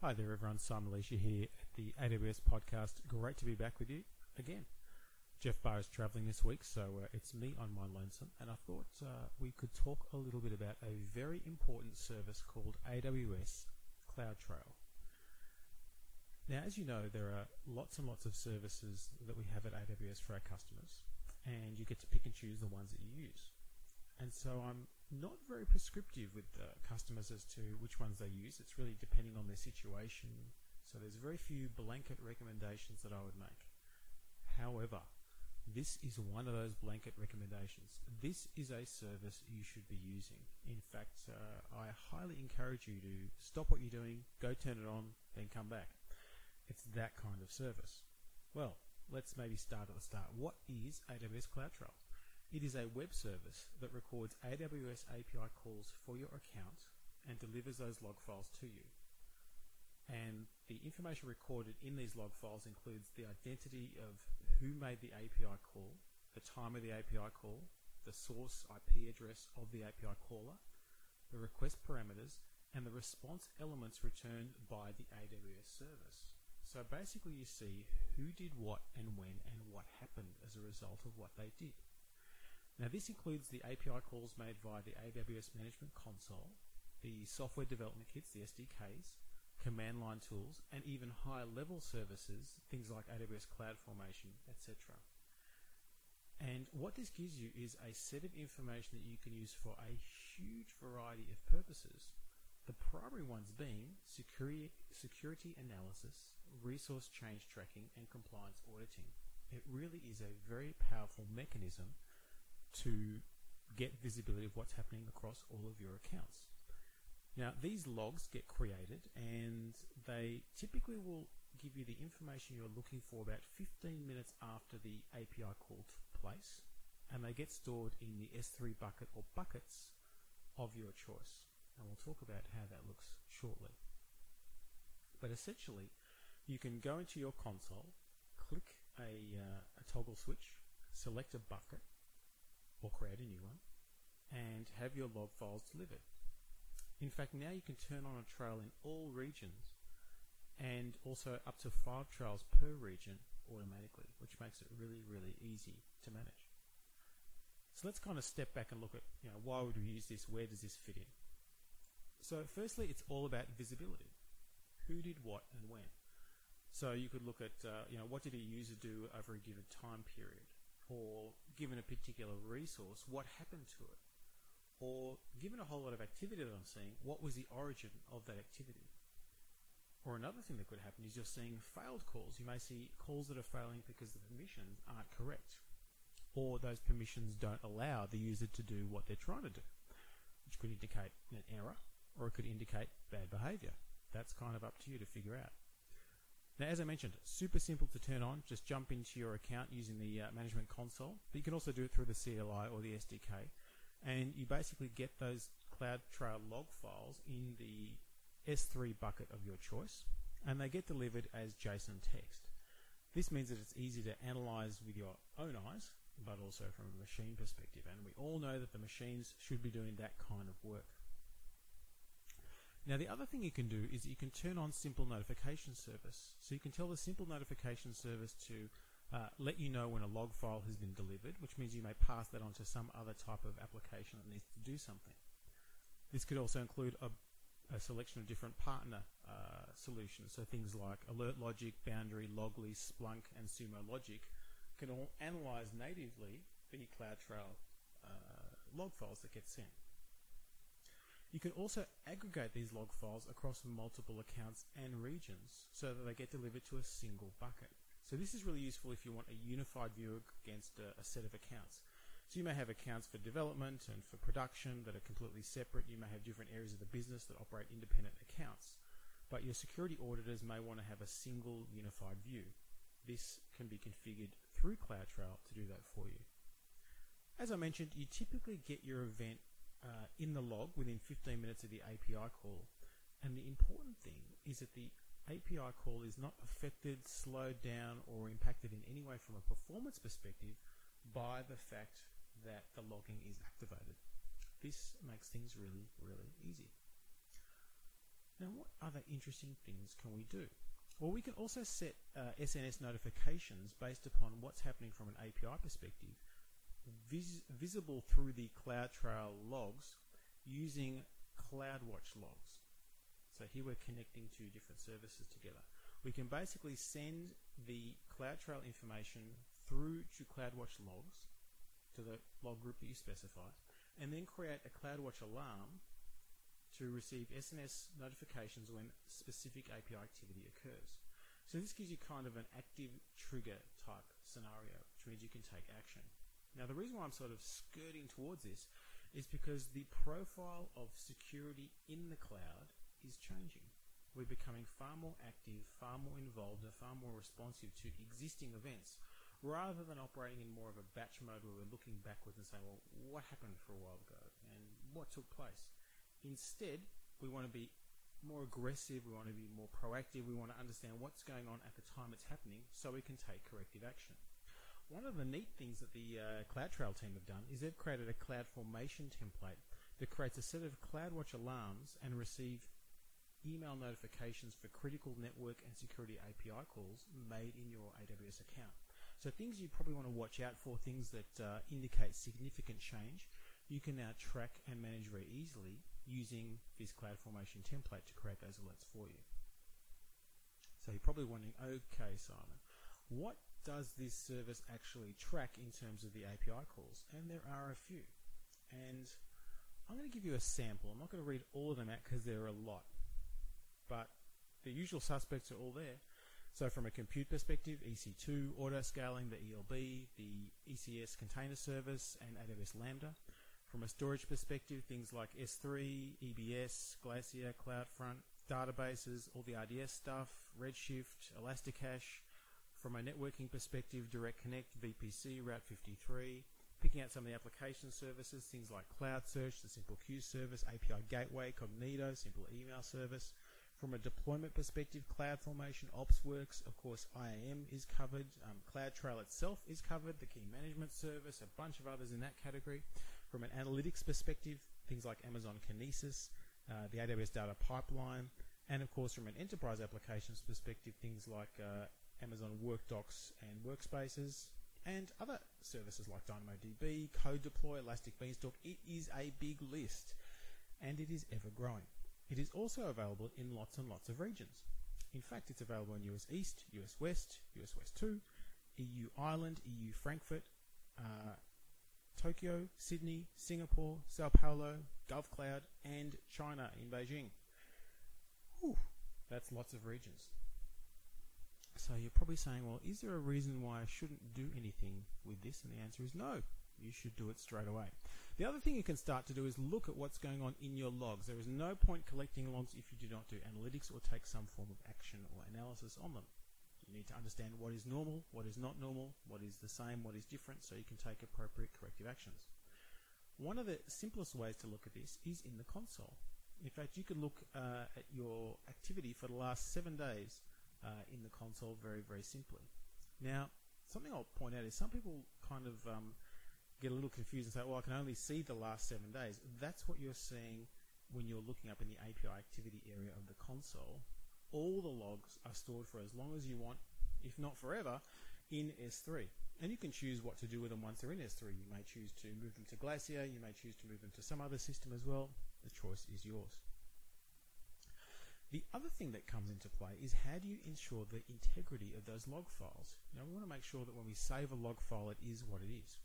Hi there, everyone. Simon Elisha here at the AWS podcast. Great to be back with you again. Jeff Barr is traveling this week, so uh, it's me on my lonesome, and I thought uh, we could talk a little bit about a very important service called AWS CloudTrail. Now, as you know, there are lots and lots of services that we have at AWS for our customers, and you get to pick and choose the ones that you use. And so I'm not very prescriptive with uh, customers as to which ones they use. It's really depending on their situation. So there's very few blanket recommendations that I would make. However, this is one of those blanket recommendations. This is a service you should be using. In fact, uh, I highly encourage you to stop what you're doing, go turn it on, then come back. It's that kind of service. Well, let's maybe start at the start. What is AWS CloudTrail? It is a web service that records AWS API calls for your account and delivers those log files to you. And the information recorded in these log files includes the identity of who made the API call, the time of the API call, the source IP address of the API caller, the request parameters, and the response elements returned by the AWS service. So basically you see who did what and when and what happened as a result of what they did. Now this includes the API calls made via the AWS Management Console, the software development kits, the SDKs, command line tools, and even higher level services, things like AWS CloudFormation, etc. And what this gives you is a set of information that you can use for a huge variety of purposes. The primary ones being security, security analysis, resource change tracking, and compliance auditing. It really is a very powerful mechanism to get visibility of what's happening across all of your accounts. Now, these logs get created and they typically will give you the information you're looking for about 15 minutes after the API call took place, and they get stored in the S3 bucket or buckets of your choice. And we'll talk about how that looks shortly. But essentially, you can go into your console, click a, uh, a toggle switch, select a bucket, or create a new one, and have your log files delivered. In fact, now you can turn on a trail in all regions and also up to five trails per region automatically, which makes it really, really easy to manage. So let's kind of step back and look at, you know, why would we use this? Where does this fit in? So firstly, it's all about visibility. Who did what and when? So you could look at, uh, you know, what did a user do over a given time period? Or given a particular resource, what happened to it? Or given a whole lot of activity that I'm seeing, what was the origin of that activity? Or another thing that could happen is you're seeing failed calls. You may see calls that are failing because the permissions aren't correct. Or those permissions don't allow the user to do what they're trying to do, which could indicate an error or it could indicate bad behavior. That's kind of up to you to figure out. Now, as I mentioned, super simple to turn on. Just jump into your account using the uh, management console. But you can also do it through the CLI or the SDK. And you basically get those CloudTrail log files in the S3 bucket of your choice. And they get delivered as JSON text. This means that it's easy to analyze with your own eyes, but also from a machine perspective. And we all know that the machines should be doing that kind of work. Now, the other thing you can do is you can turn on simple notification service. So you can tell the simple notification service to uh, let you know when a log file has been delivered, which means you may pass that on to some other type of application that needs to do something. This could also include a, a selection of different partner uh, solutions. So things like Alert Logic, Boundary, Loggly, Splunk, and Sumo Logic can all analyze natively the CloudTrail uh, log files that get sent. You can also aggregate these log files across multiple accounts and regions so that they get delivered to a single bucket. So this is really useful if you want a unified view against a, a set of accounts. So you may have accounts for development and for production that are completely separate. You may have different areas of the business that operate independent accounts. But your security auditors may want to have a single unified view. This can be configured through CloudTrail to do that for you. As I mentioned, you typically get your event uh, in the log within 15 minutes of the API call. And the important thing is that the API call is not affected, slowed down, or impacted in any way from a performance perspective by the fact that the logging is activated. This makes things really, really easy. Now, what other interesting things can we do? Well, we can also set uh, SNS notifications based upon what's happening from an API perspective, vis- visible through the CloudTrail logs using CloudWatch logs. So here we're connecting two different services together. We can basically send the CloudTrail information through to CloudWatch logs to the log group that you specify, and then create a CloudWatch alarm to receive SNS notifications when specific API activity occurs. So this gives you kind of an active trigger type scenario, which means you can take action. Now the reason why I'm sort of skirting towards this is because the profile of security in the cloud is changing. We're becoming far more active, far more involved, and far more responsive to existing events rather than operating in more of a batch mode where we're looking backwards and saying, well, what happened for a while ago and what took place? Instead, we want to be more aggressive, we want to be more proactive, we want to understand what's going on at the time it's happening so we can take corrective action. One of the neat things that the uh, CloudTrail team have done is they've created a cloud formation template that creates a set of CloudWatch alarms and receive email notifications for critical network and security API calls made in your AWS account. So things you probably want to watch out for, things that uh, indicate significant change, you can now track and manage very easily using this CloudFormation template to create those alerts for you. So you're probably wondering, okay, Simon, what does this service actually track in terms of the API calls? And there are a few. And I'm going to give you a sample. I'm not going to read all of them out because there are a lot. But the usual suspects are all there. So from a compute perspective, EC2, auto scaling, the ELB, the ECS container service, and AWS Lambda. From a storage perspective, things like S3, EBS, Glacier, CloudFront, databases, all the RDS stuff, Redshift, Elasticache. From a networking perspective, Direct Connect, VPC, Route 53. Picking out some of the application services, things like Cloud Search, the Simple Queue service, API Gateway, Cognito, Simple Email Service. From a deployment perspective, CloudFormation, OpsWorks, of course, IAM is covered. Um, CloudTrail itself is covered, the key management service, a bunch of others in that category. From an analytics perspective, things like Amazon Kinesis, uh, the AWS Data Pipeline, and of course, from an enterprise applications perspective, things like uh, Amazon WorkDocs and Workspaces, and other services like DynamoDB, CodeDeploy, Elastic Beanstalk. It is a big list, and it is ever growing. It is also available in lots and lots of regions. In fact, it's available in US East, US West, US West 2, EU Ireland, EU Frankfurt, uh, Tokyo, Sydney, Singapore, Sao Paulo, GovCloud, and China in Beijing. Whew, that's lots of regions. So you're probably saying, well, is there a reason why I shouldn't do anything with this? And the answer is no. You should do it straight away. The other thing you can start to do is look at what's going on in your logs. There is no point collecting logs if you do not do analytics or take some form of action or analysis on them. You need to understand what is normal, what is not normal, what is the same, what is different, so you can take appropriate corrective actions. One of the simplest ways to look at this is in the console. In fact, you can look uh, at your activity for the last seven days uh, in the console very, very simply. Now, something I'll point out is some people kind of um, get a little confused and say, well, I can only see the last seven days. That's what you're seeing when you're looking up in the API activity area of the console all the logs are stored for as long as you want, if not forever, in S3. And you can choose what to do with them once they're in S3. You may choose to move them to Glacier, you may choose to move them to some other system as well. The choice is yours. The other thing that comes into play is how do you ensure the integrity of those log files? Now we want to make sure that when we save a log file, it is what it is.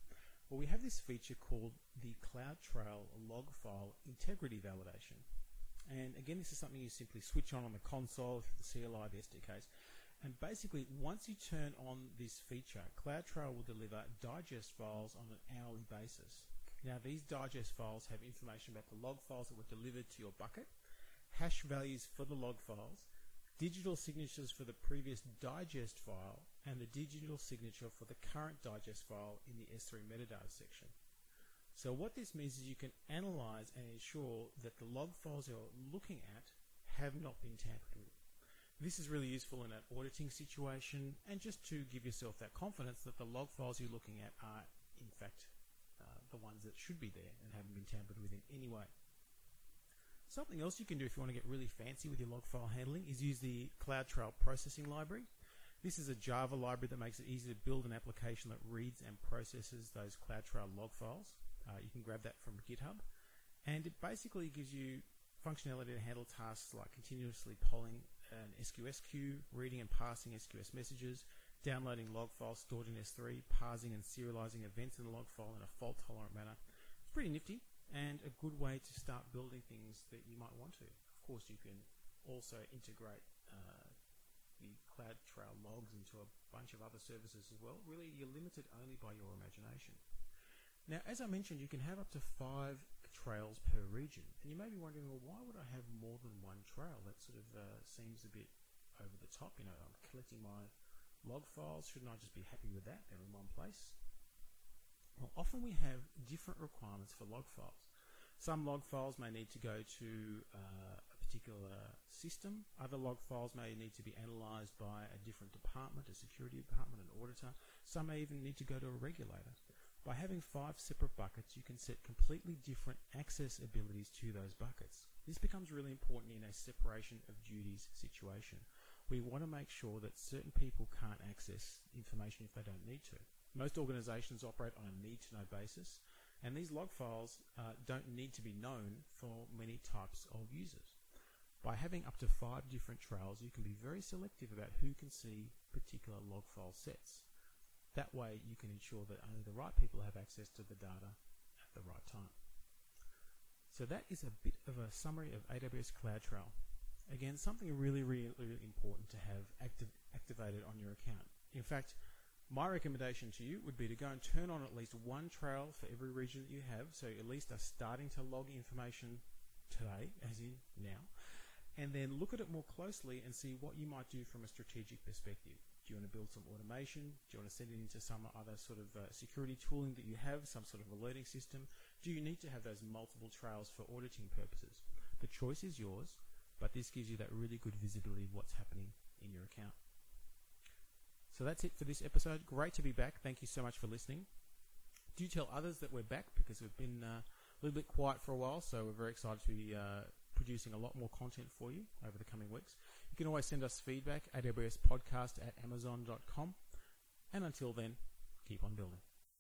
Well, we have this feature called the CloudTrail log file integrity validation. And again, this is something you simply switch on on the console through the CLI, the SDKs. And basically, once you turn on this feature, CloudTrail will deliver digest files on an hourly basis. Now, these digest files have information about the log files that were delivered to your bucket, hash values for the log files, digital signatures for the previous digest file, and the digital signature for the current digest file in the S3 metadata section. So what this means is you can analyze and ensure that the log files you're looking at have not been tampered with. This is really useful in an auditing situation and just to give yourself that confidence that the log files you're looking at are in fact uh, the ones that should be there and haven't been tampered with in any way. Something else you can do if you want to get really fancy with your log file handling is use the CloudTrail processing library. This is a Java library that makes it easy to build an application that reads and processes those CloudTrail log files. Uh, you can grab that from GitHub. And it basically gives you functionality to handle tasks like continuously polling an SQS queue, reading and parsing SQS messages, downloading log files stored in S3, parsing and serializing events in the log file in a fault tolerant manner. It's pretty nifty and a good way to start building things that you might want to. Of course, you can also integrate uh, the CloudTrail logs into a bunch of other services as well. Really, you're limited only by your imagination. Now, as I mentioned, you can have up to five trails per region. And you may be wondering, well, why would I have more than one trail? That sort of uh, seems a bit over the top. You know, I'm collecting my log files. Shouldn't I just be happy with that? They're in one place. Well, often we have different requirements for log files. Some log files may need to go to uh, a particular system. Other log files may need to be analyzed by a different department, a security department, an auditor. Some may even need to go to a regulator. By having five separate buckets, you can set completely different access abilities to those buckets. This becomes really important in a separation of duties situation. We want to make sure that certain people can't access information if they don't need to. Most organizations operate on a need to know basis, and these log files uh, don't need to be known for many types of users. By having up to five different trails, you can be very selective about who can see particular log file sets. That way you can ensure that only the right people have access to the data at the right time. So that is a bit of a summary of AWS CloudTrail. Again, something really, really, really important to have active, activated on your account. In fact, my recommendation to you would be to go and turn on at least one trail for every region that you have, so at least are starting to log information today, as in now, and then look at it more closely and see what you might do from a strategic perspective. Do you want to build some automation? Do you want to send it into some other sort of uh, security tooling that you have, some sort of alerting system? Do you need to have those multiple trails for auditing purposes? The choice is yours, but this gives you that really good visibility of what's happening in your account. So that's it for this episode. Great to be back. Thank you so much for listening. Do tell others that we're back because we've been uh, a little bit quiet for a while, so we're very excited to be uh, producing a lot more content for you over the coming weeks. You can always send us feedback, at AWS podcast at amazon.com. And until then, keep on building.